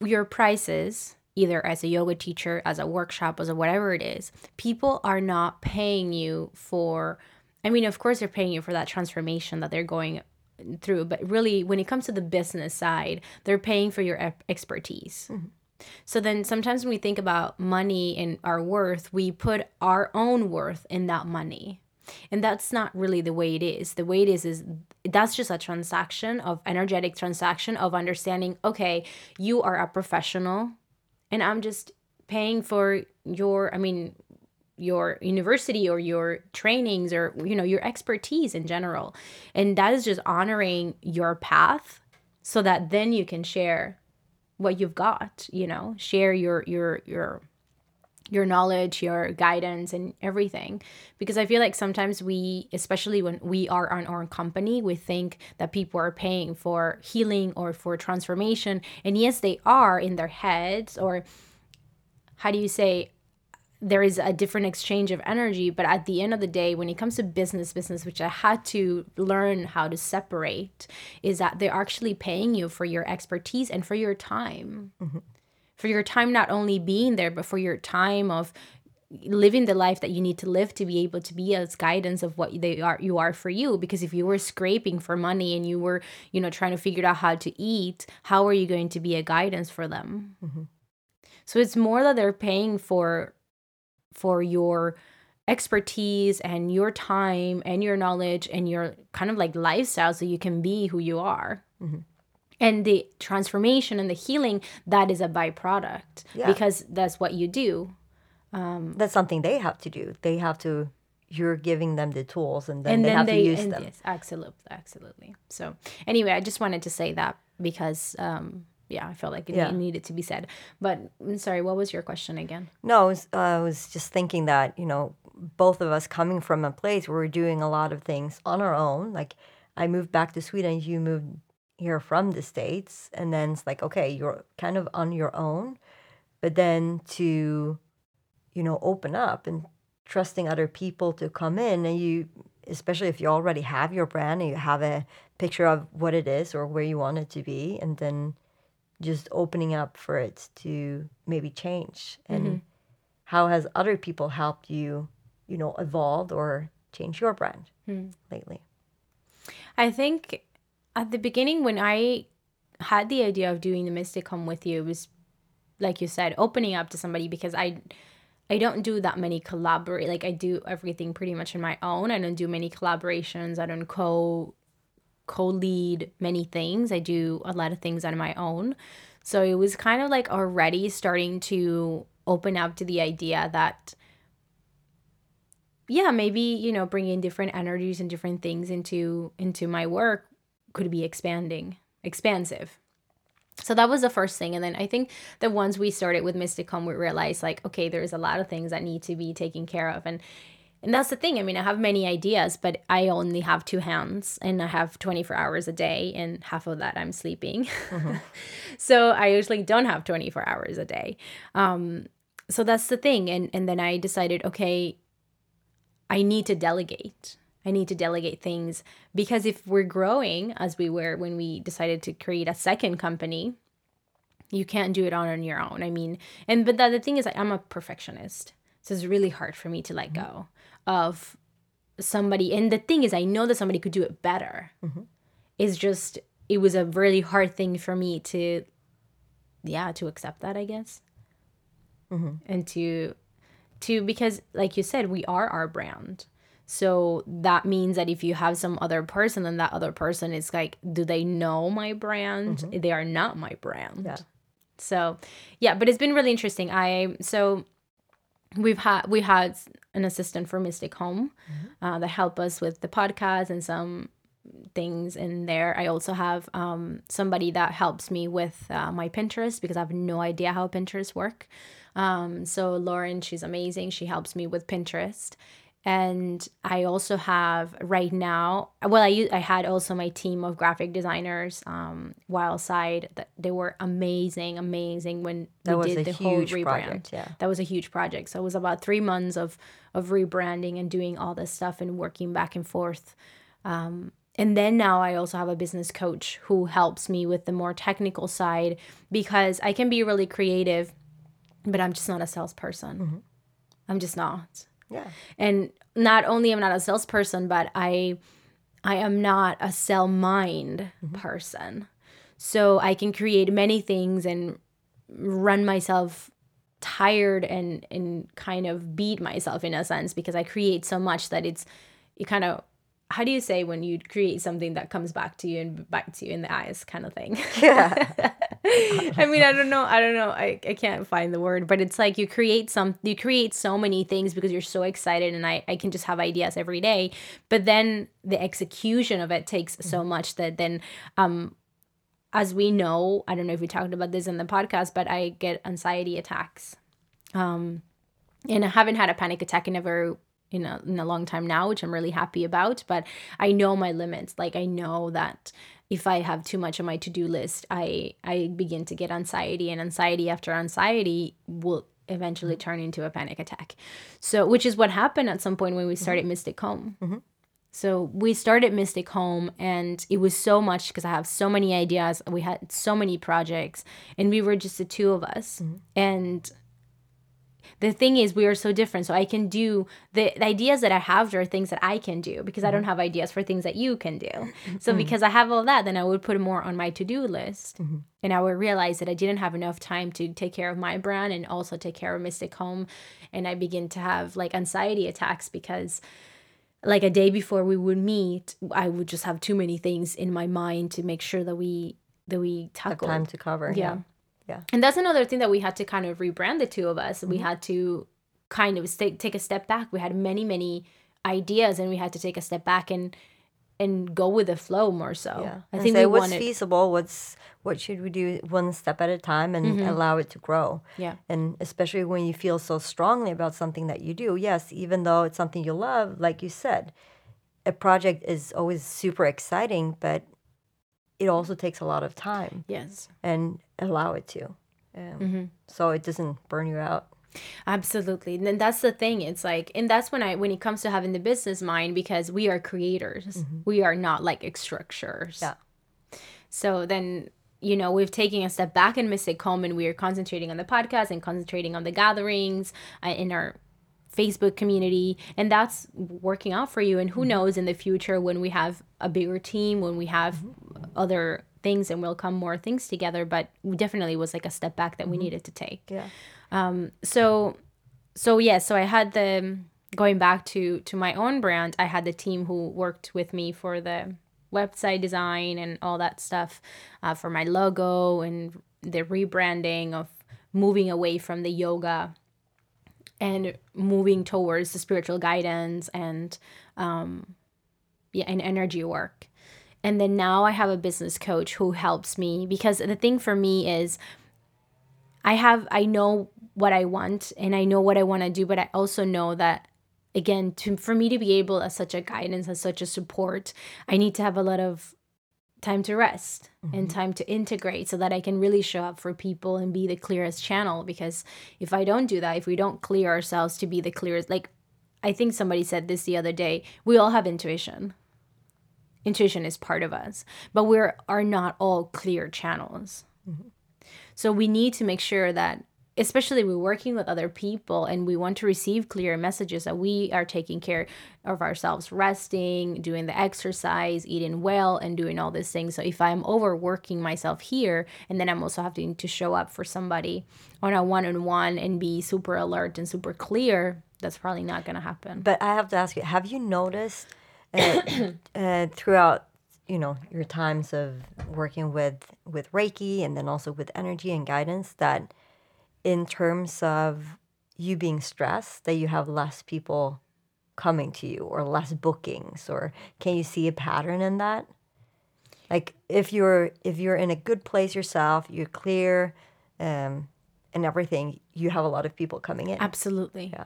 your prices either as a yoga teacher, as a workshop, as a whatever it is, people are not paying you for. I mean, of course, they're paying you for that transformation that they're going through but really when it comes to the business side they're paying for your expertise. Mm-hmm. So then sometimes when we think about money and our worth we put our own worth in that money and that's not really the way it is. The way it is is that's just a transaction of energetic transaction of understanding okay you are a professional and i'm just paying for your i mean your university or your trainings or you know your expertise in general. And that is just honoring your path so that then you can share what you've got you know share your your your your knowledge your guidance and everything. Because i feel like sometimes we especially when we are on our own company we think that people are paying for healing or for transformation. And yes they are in their heads or how do you say there is a different exchange of energy. But at the end of the day when it comes to business business which i had to learn how to separate is that they're actually paying you for your expertise and for your time mm-hmm. For your time not only being there but for your time of living the life that you need to live to be able to be as guidance of what they are you are for you. Because if you were scraping for money and you were you know trying to figure out how to eat how are you going to be a guidance for them? Mm-hmm. So it's more that they're paying for for your expertise and your time and your knowledge and your kind of like lifestyle so you can be who you are. Mm-hmm. And the transformation and the healing that is a byproduct Yeah. because that's what you do. that's something they have to do they have to you're giving them the tools and then and they then have they to use and them yes, absolutely absolutely. So anyway, I just wanted to say that because um yeah, I felt like it Yeah. needed to be said. But I'm sorry, what was your question again? No, I was, uh, I was just thinking that, you know, both of us coming from a place where we're doing a lot of things on our own. Like, I moved back to Sweden, you moved here from the States. And then it's like, okay, you're kind of on your own. But then to, you know, open up and trusting other people to come in and you, especially if you already have your brand and you have a picture of what it is or where you want it to be. And then just opening up for it to maybe change and mm-hmm. how has other people helped you you know evolve or change your brand hmm. lately I think at the beginning when I had the idea of doing the Mystic Home with you it was like you said opening up to somebody because I I don't do that many collaborate like I do everything pretty much on my own. I don't do many collaborations. I don't co co-lead many things. I do a lot of things on my own. So it was kind of like already starting to open up to the idea that yeah, maybe, you know, bringing different energies and different things into into my work could be expanding, expansive. So that was the first thing. And then I think that once we started with Mystic Home, we realized like, okay, there's a lot of things that need to be taken care of. And and that's the thing. I mean, I have many ideas, but I only have two hands and I have 24 hours a day, and half of that I'm sleeping. so I usually don't have 24 hours a day. Um, so that's the thing. And and then I decided, okay, I need to delegate. I need to delegate things because if we're growing as we were when we decided to create a second company, you can't do it on your own. I mean, and but the, the thing is, I'm a perfectionist, so it's really hard for me to let go of somebody. And the thing is, I know that somebody could do it better. Mm-hmm. It's just it was a really hard thing for me to, yeah, to accept that. I guess, mm-hmm. and to to because like you said we are our brand so that means that if you have some other person then that other person is like do they know my brand they are not my brand Yeah. so yeah but it's been really interesting i so we've had we had an assistant for mystic home uh, that helped us with the podcast and some things in there. I also have um, somebody that helps me with uh, my Pinterest because I have no idea how Pinterest work. Um, so Lauren, she's amazing. She helps me with Pinterest. And I also have right now, well, I, I had also my team of graphic designers, um, Wildside, that they were amazing, amazing when That we did the whole huge rebrand. project, yeah. That was a huge project. So it was about three months of, of rebranding and doing all this stuff and working back and forth. Um, and then now I also have a business coach who helps me with the more technical side because I can be really creative, but I'm just not a salesperson. I'm just not. Yeah. And not only am I not a salesperson, but I I am not a sell mind mm-hmm. person. So I can create many things and run myself tired and and kind of beat myself in a sense because I create so much that it's it kind of how do you say when you create something that comes back to you and bites you in the eyes kind of thing Yeah. I mean, I don't know. I don't know. I, I can't find the word, but it's like you create some, you create so many things because you're so excited, and I, I can just have ideas every day. But then the execution of it takes so much that then, um, as we know, I don't know if we talked about this in the podcast, but I get anxiety attacks. Um, and I haven't had a panic attack in a very in a, in a long time now, which I'm really happy about. But I know my limits. Like I know that if I have too much on my to do list, I I begin to get anxiety, and anxiety after anxiety will eventually turn into a panic attack. So, which is what happened at some point when we started mm-hmm. Mystic Home. Mm-hmm. So we started Mystic Home, and it was so much because I have so many ideas. We had so many projects, and we were just the two of us. Mm-hmm. And the thing is, we are so different. So I can do the, the ideas that I have are things that I can do because I don't mm-hmm. have ideas for things that you can do. Mm-hmm. So because I have all that, then I would put more on my to do list, mm-hmm. and I would realize that I didn't have enough time to take care of my brand and also take care of Mystic Home, and I begin to have like anxiety attacks because like a day before we would meet, I would just have too many things in my mind to make sure that we that we tackle. time to cover. Yeah. Yeah. And that's another thing that we had to kind of rebrand the two of us. Mm-hmm. We had to kind of take take a step back. We had many many ideas, and we had to take a step back and and go with the flow more so. Yeah. I And think say we what's wanted. feasible, what's what should we do one step at a time and Mm-hmm. allow it to grow. Yeah. And especially when you feel so strongly about something that you do. Yes, even though it's something you love, like you said, a project is always super exciting, but it also takes a lot of time Yes. and allow it to. Um, Mm-hmm. So it doesn't burn you out. Absolutely. And then that's the thing. It's like and that's when I when it comes to having the business mind because we are creators. We are not like structures. Yeah. So then you know, we've taken a step back in Mystic Home and we are concentrating on the podcast and concentrating on the gatherings uh, in our Facebook community. And that's working out for you. And who knows in the future when we have a bigger team, when we have other things and will come more things together. But definitely was like a step back that we needed to take Yeah. um so so yeah so i had the going back to to my own brand i had the team who worked with me for the website design and all that stuff uh, for my logo and the rebranding of moving away from the yoga and moving towards the spiritual guidance and um yeah and energy work and then now i have a business coach who helps me because the thing for me is I have I know what I want and I know what I want to do, but I also know that again, to for me to be able as such a guidance, as such a support, I need to have a lot of time to rest and mm-hmm. time to integrate so that I can really show up for people and be the clearest channel because if I don't do that, if we don't clear ourselves to be the clearest like I think somebody said this the other day, we all have intuition. Intuition is part of us, but we are not all clear channels. Mm-hmm. So we need to make sure that, especially we're working with other people and we want to receive clear messages that we are taking care of ourselves, resting, doing the exercise, eating well, and doing all these things. So if I'm overworking myself here, and then I'm also having to show up for somebody on a one on one and be super alert and super clear, that's probably not going to happen. But I have to ask you, have you noticed uh, uh, throughout, you know, your times of working with with Reiki and then also with energy and guidance that in terms of you being stressed, that you have less people coming to you or less bookings or can you see a pattern in that? Like if you're if you're in a good place yourself, you're clear um and everything, you have a lot of people coming in. Absolutely. Yeah.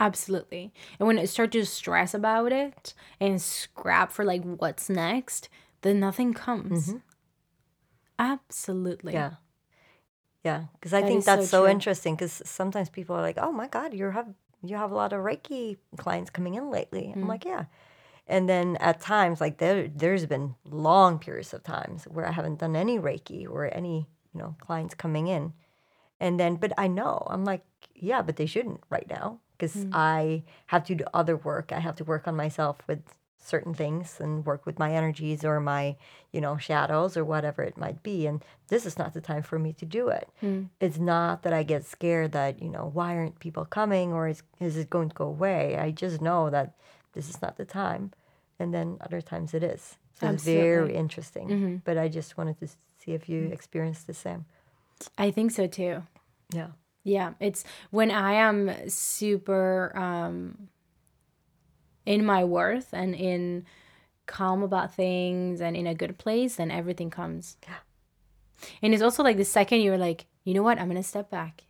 Absolutely. And when I start to stress about it and scrap for like what's next, then nothing comes. Absolutely. Yeah. Yeah, because I That think is so that's so, interesting. Because sometimes people are like, "Oh my God, you have you have a lot of Reiki clients coming in lately." Mm. I'm like, "Yeah," and then at times, like there there's been long periods of times where I haven't done any Reiki or any you know clients coming in, and then but I know I'm like, yeah, but they shouldn't right now because Mm. I have to do other work. I have to work on myself with certain things and work with my energies or my you know shadows or whatever it might be and this is not the time for me to do it Mm. it's not that i get scared that you know why aren't people coming or is, is it going to go away i just know that this is not the time and then other times it is so it's very interesting Mm-hmm. but i just wanted to see if you experienced the same I think so too. yeah Yeah, it's when I am super um in my worth and in calm about things and in a good place, then everything comes. Yeah. And it's also like the second you're like, you know what, I'm gonna step back,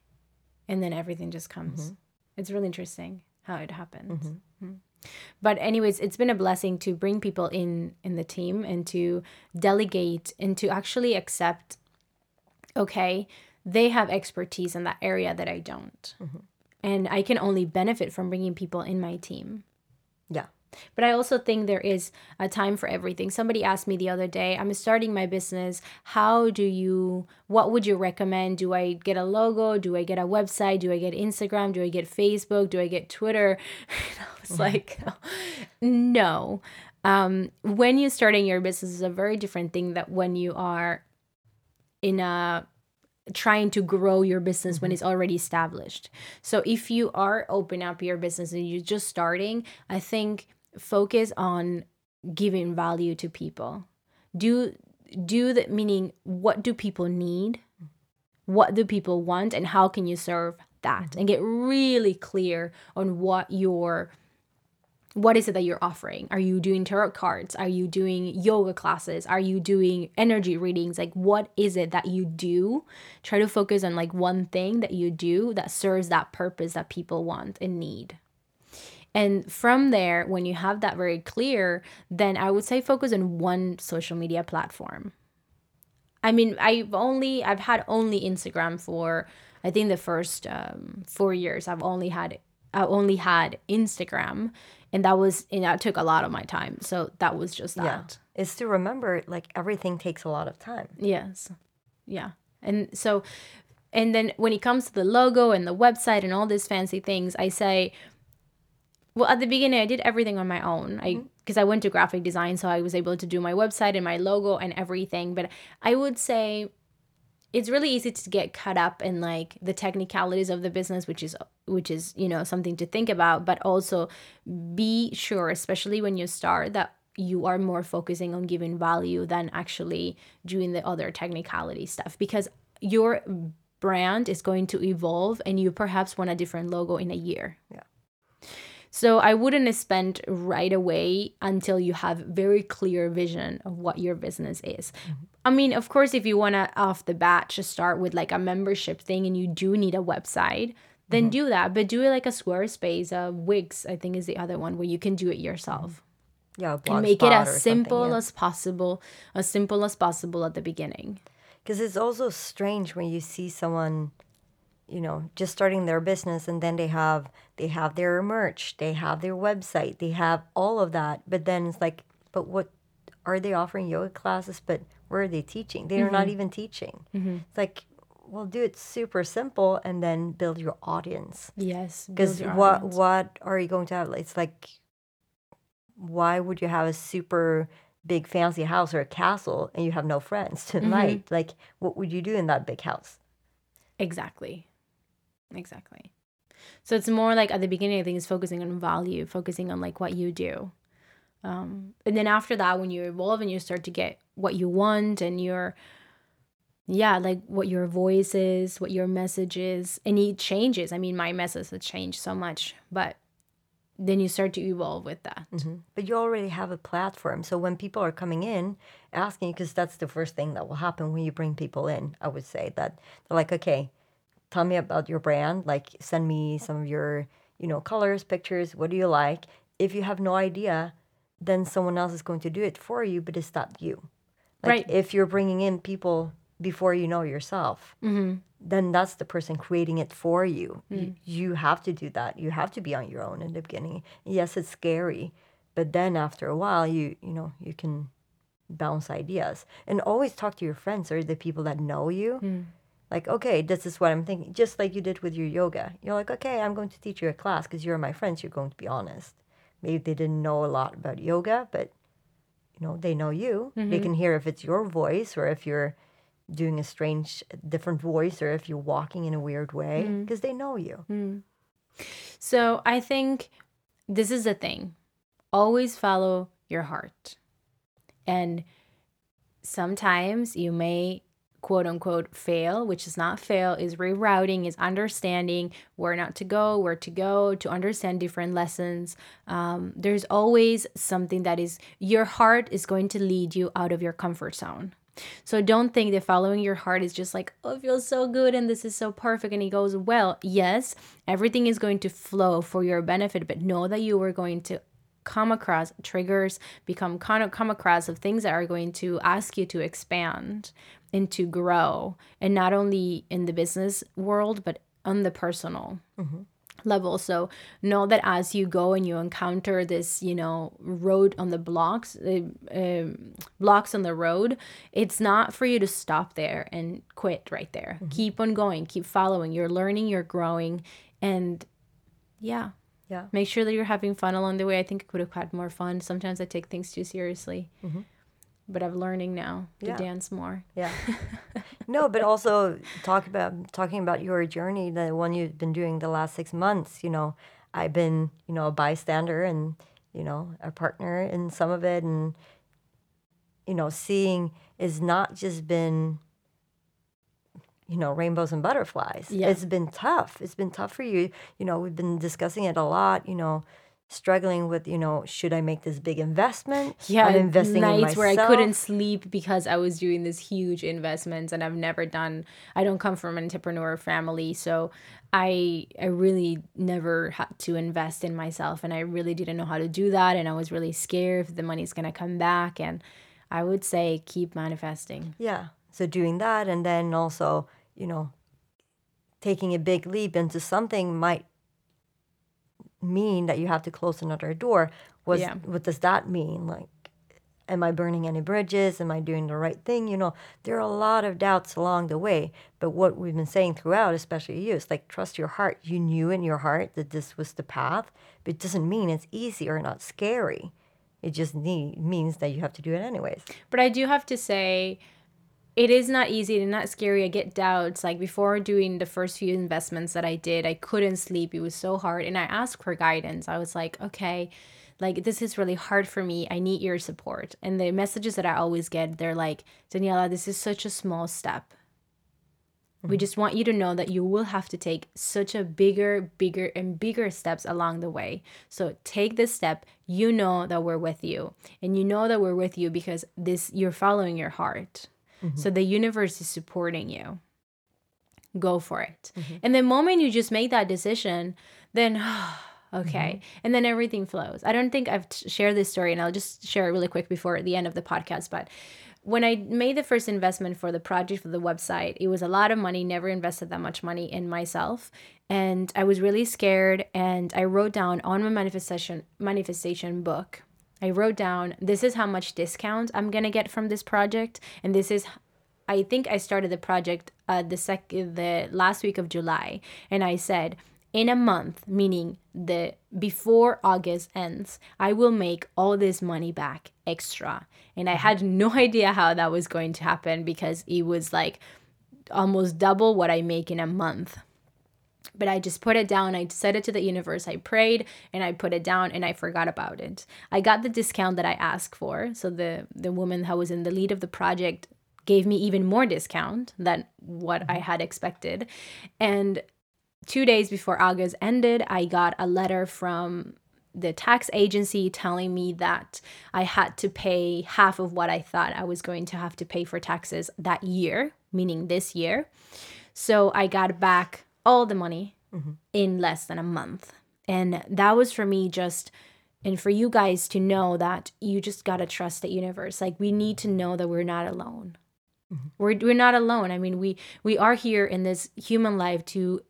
and then everything just comes. It's really interesting how it happens. Mm. But anyways, it's been a blessing to bring people in in the team and to delegate and to actually accept okay, they have expertise in that area that I don't. And I can only benefit from bringing people in my team. yeah But I also think there is a time for everything. Somebody asked me the other day, I'm starting my business. How do you, what would you recommend? Do I get a logo? Do I get a website? Do I get Instagram? Do I get Facebook? Do I get Twitter? And I was like, no. Um, when you're starting your business is a very different thing that when you are in a trying to grow your business when mm-hmm. it's already established. So if you are open up your business and you're just starting, I think focus on giving value to people. Do do that meaning what do people need? What do people want and how can you serve that? Mm-hmm. And get really clear on what your what is it that you're offering? Are you doing tarot cards? Are you doing yoga classes? Are you doing energy readings? Like, what is it that you do? Try to focus on like one thing that you do that serves that purpose that people want and need. And from there, when you have that very clear, then I would say focus on one social media platform. I mean, I've only I've had only Instagram for I think the first um, four years. I've only had I only had Instagram, and that was and that took a lot of my time. So that was just that. yeah it's to remember like everything takes a lot of time Yes. Yeah. And so, and then when it comes to the logo and the website and all these fancy things, I say, well, at the beginning, I did everything on my own. I mm-hmm. because I went to graphic design, so I was able to do my website and my logo and everything. But I would say it's really easy to get caught up in like the technicalities of the business which is which is you know something to think about but also be sure especially when you start that you are more focusing on giving value than actually doing the other technicality stuff because your brand is going to evolve and you perhaps want a different logo in a year Yeah. So I wouldn't spend right away until you have very clear vision of what your business is. Mm-hmm. I mean, of course, if you want to off the bat just start with like a membership thing and you do need a website, then mm-hmm. do that. But do it like a Squarespace, a Wix, I think is the other one where you can do it yourself mm-hmm. yeah and make it as simple yeah. as possible, as simple as possible at the beginning. Because it's also strange when you see someone, you know, just starting their business and then they have they have their merch, they have their website, they have all of that. But then it's like, but what are they offering yoga classes? But where are they teaching? They are not even teaching. It's like, well, do it super simple and then build your audience. Yes. Because what audience. what are you going to have? It's like, why would you have a super big fancy house or a castle and you have no friends Mm-hmm. tonight? Like, what would you do in that big house? Exactly. Exactly. So it's more like at the beginning, I think it's focusing on value, focusing on like what you do. Um, and then after that, when you evolve and you start to get what you want and your, yeah, like what your voice is, what your message is, and it changes. I mean, my message has changed so much, but then you start to evolve with that. But you already have a platform. So when people are coming in asking, because that's the first thing that will happen when you bring people in, I would say that they're like, okay, tell me about your brand. Like, send me some of your, you know, colors, pictures. What do you like? If you have no idea, then someone else is going to do it for you, but it's not you. Like, Right. If you're bringing in people before you know yourself, mm-hmm. then that's the person creating it for you. Mm. you. You have to do that. You have to be on your own in the beginning. Yes, it's scary, but then after a while, you you know you can bounce ideas and always talk to your friends or the people that know you. Mm. Like, okay, this is what I'm thinking. Just like you did with your yoga. You're like, okay, I'm going to teach you a class because you're my friends. You're going to be honest. Maybe they didn't know a lot about yoga, but you know they know you. They can mm-hmm. hear if it's your voice or if you're doing a strange, different voice or if you're walking in a weird way mm-hmm. because they know you. Mm. So I think this is the thing. Always follow your heart. And sometimes you may quote unquote fail, which is not fail, is rerouting, is understanding where not to go, where to go, to understand different lessons. Um, there's always something that is, your heart is going to lead you out of your comfort zone. So don't think that following your heart is just like, oh, it feels so good and this is so perfect and it goes well. Yes, everything is going to flow for your benefit, but know that you are going to come across triggers, become come, come across of things that are going to ask you to expand and to grow. And not only in the business world, but on the personal level. So know that as you go and you encounter this, you know, road on the blocks, uh, um, blocks on the road, it's not for you to stop there and quit right there. Keep on going, keep following. You're learning, you're growing, and yeah, Yeah. make sure that you're having fun along the way. I think I could have had more fun. Sometimes I take things too seriously, mm-hmm. but I'm learning now to Yeah. dance more. Yeah. no, but also talk about talking about your journey, the one you've been doing the last six months. You know, I've been, you know, a bystander and, you know, a partner in some of it and you know, seeing is not just been you know, rainbows and butterflies. Yeah. It's been tough. It's been tough for you. You know, we've been discussing it a lot, you know, struggling with, you know, should I make this big investment? Yeah, I'm investing in nights where I couldn't sleep because I was doing this huge investments and I've never done I don't come from an entrepreneur family, so I I really never had to invest in myself and I really didn't know how to do that and I was really scared if the money's going to come back and I would say keep manifesting. Yeah. So doing that and then also, you know, taking a big leap into something might mean that you have to close another door. Was Yeah. what does that mean? Like am I burning any bridges? Am I doing the right thing? You know, there are a lot of doubts along the way. But what we've been saying throughout, especially you, is like trust your heart. You knew in your heart that this was the path, but it doesn't mean it's easy or not scary. It just need, means that you have to do it anyways. But I do have to say, it is not easy and not scary. I get doubts. Like before doing the first few investments that I did, I couldn't sleep. It was so hard. And I asked for guidance. I was like, okay, like this is really hard for me. I need your support. And the messages that I always get, they're like, Daniela, this is such a small step. We mm-hmm. just want you to know that you will have to take such a bigger, bigger, and bigger steps along the way. So take this step. You know that we're with you, and you know that we're with you because this you're following your heart. Mm-hmm. So the universe is supporting you. Go for it. Mm-hmm. And the moment you just make that decision, then okay, mm-hmm. and then everything flows. I don't think I've t- shared this story, and I'll just share it really quick before the end of the podcast, but when I made the first investment for the project for the website, it was a lot of money, never invested that much money in myself. And I was really scared and I wrote down on my manifestation manifestation book. I wrote down this is how much discount I'm going to get from this project and this is I think I started the project uh, the sec the last week of July and I said in a month, meaning the before August ends, I will make all this money back extra. And I had no idea how that was going to happen because it was like almost double what I make in a month. But I just put it down. I said it to the universe. I prayed and I put it down and I forgot about it. I got the discount that I asked for. So the the woman who was in the lead of the project gave me even more discount than what I had expected. And two days before August ended, I got a letter from the tax agency telling me that I had to pay half of what I thought I was going to have to pay for taxes that year, meaning this year. So I got back all the money mm-hmm. in less than a month. And that was for me just and for you guys to know that you just got to trust the universe. Like we need to know that we're not alone. Mm-hmm. We're we're not alone. I mean, we we are here in this human life to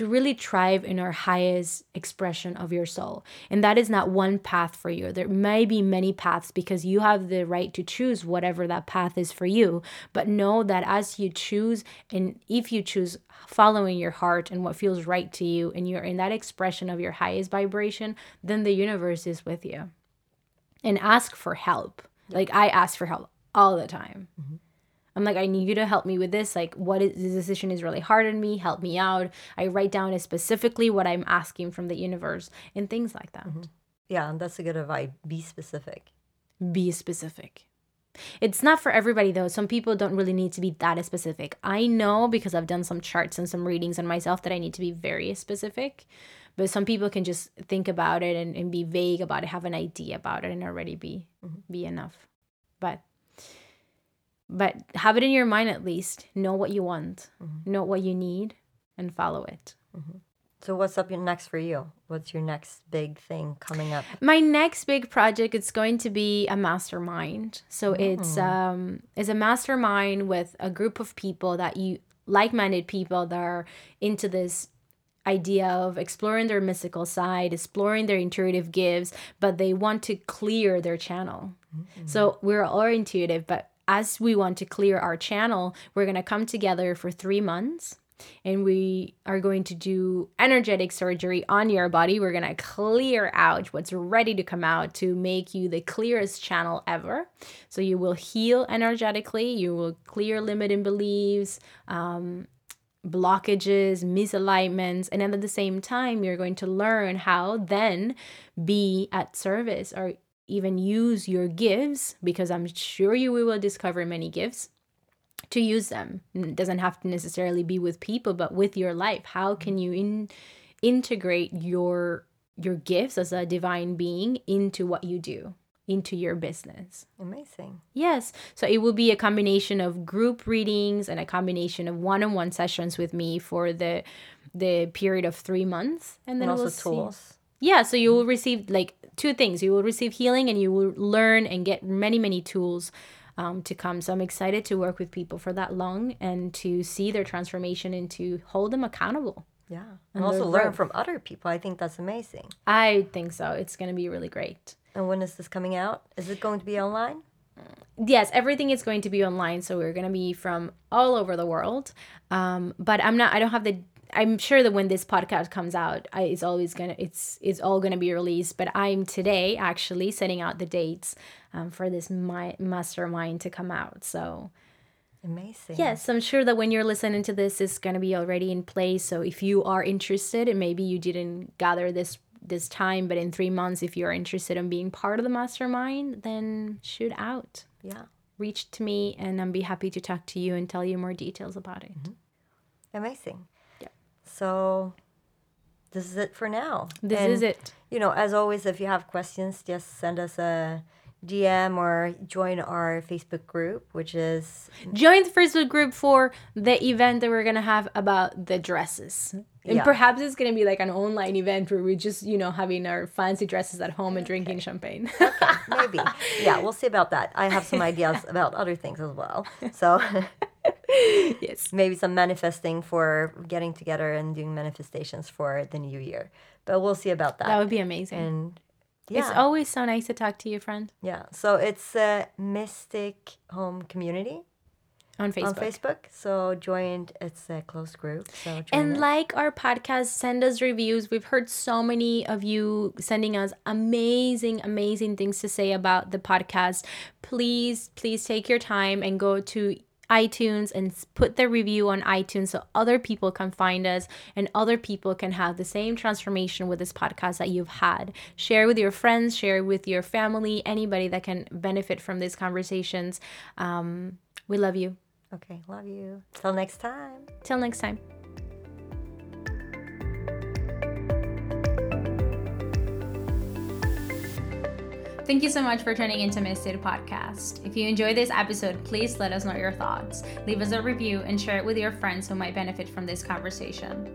to really thrive in our highest expression of your soul. And that is not one path for you. There may be many paths because you have the right to choose whatever that path is for you. But know that as you choose, and if you choose following your heart and what feels right to you, and you're in that expression of your highest vibration, then the universe is with you. And ask for help. Like I ask for help all the time. Mm-hmm. I'm like, I need you to help me with this. Like, what is the decision is really hard on me. Help me out. I write down specifically what I'm asking from the universe and things like that. Mm-hmm. Yeah, and that's a good advice. Be specific. Be specific. It's not for everybody though. Some people don't really need to be that specific. I know because I've done some charts and some readings on myself that I need to be very specific. But some people can just think about it and, and be vague about it, have an idea about it, and already be mm-hmm. be enough. But have it in your mind at least. Know what you want, mm-hmm. know what you need, and follow it. Mm-hmm. So what's up next for you? What's your next big thing coming up? My next big project it's going to be a mastermind. So mm. it's um it's a mastermind with a group of people that you like-minded people that are into this idea of exploring their mystical side, exploring their intuitive gifts, but they want to clear their channel. Mm-hmm. So we're all intuitive, but as we want to clear our channel, we're going to come together for three months and we are going to do energetic surgery on your body. We're going to clear out what's ready to come out to make you the clearest channel ever. So you will heal energetically, you will clear limiting beliefs, um, blockages, misalignments, and then at the same time, you're going to learn how then be at service or even use your gifts, because I'm sure you will discover many gifts, to use them. It doesn't have to necessarily be with people, but with your life. How can you in, integrate your your gifts as a divine being into what you do? into your business. Amazing. Yes. So it will be a combination of group readings and a combination of one-on-one sessions with me for the the period of 3 months and then and also we'll tools. See. Yeah, so you will receive like two things. You will receive healing and you will learn and get many, many tools um, to come. So I'm excited to work with people for that long and to see their transformation and to hold them accountable. Yeah. And, and also learn growth. from other people. I think that's amazing. I think so. It's going to be really great. And when is this coming out? Is it going to be online? Yes, everything is going to be online. So we're going to be from all over the world. Um, but I'm not, I don't have the I'm sure that when this podcast comes out, I, it's always gonna it's it's all gonna be released. But I'm today actually setting out the dates um, for this my mastermind to come out. So amazing. Yes, I'm sure that when you're listening to this, it's gonna be already in place. So if you are interested, and maybe you didn't gather this this time, but in three months, if you're interested in being part of the mastermind, then shoot out. Yeah, reach to me, and I'll be happy to talk to you and tell you more details about it. Mm-hmm. Amazing. So this is it for now. This and, is it. You know, as always, if you have questions, just send us a DM or join our Facebook group, which is join the Facebook group for the event that we're gonna have about the dresses. And yeah. perhaps it's gonna be like an online event where we're just, you know, having our fancy dresses at home and drinking okay. champagne. okay, maybe. Yeah, we'll see about that. I have some ideas about other things as well. So yes. Maybe some manifesting for getting together and doing manifestations for the new year. But we'll see about that. That would be amazing. And yeah. It's always so nice to talk to you, friend. Yeah. So it's a Mystic Home Community on Facebook. On Facebook. So joined. It's a close group. So and it. like our podcast, send us reviews. We've heard so many of you sending us amazing, amazing things to say about the podcast. Please, please take your time and go to iTunes and put the review on iTunes so other people can find us and other people can have the same transformation with this podcast that you've had. Share with your friends, share with your family, anybody that can benefit from these conversations. Um, we love you. Okay, love you. Till next time. Till next time. Thank you so much for tuning into Mystic Podcast. If you enjoyed this episode, please let us know your thoughts. Leave us a review and share it with your friends who might benefit from this conversation.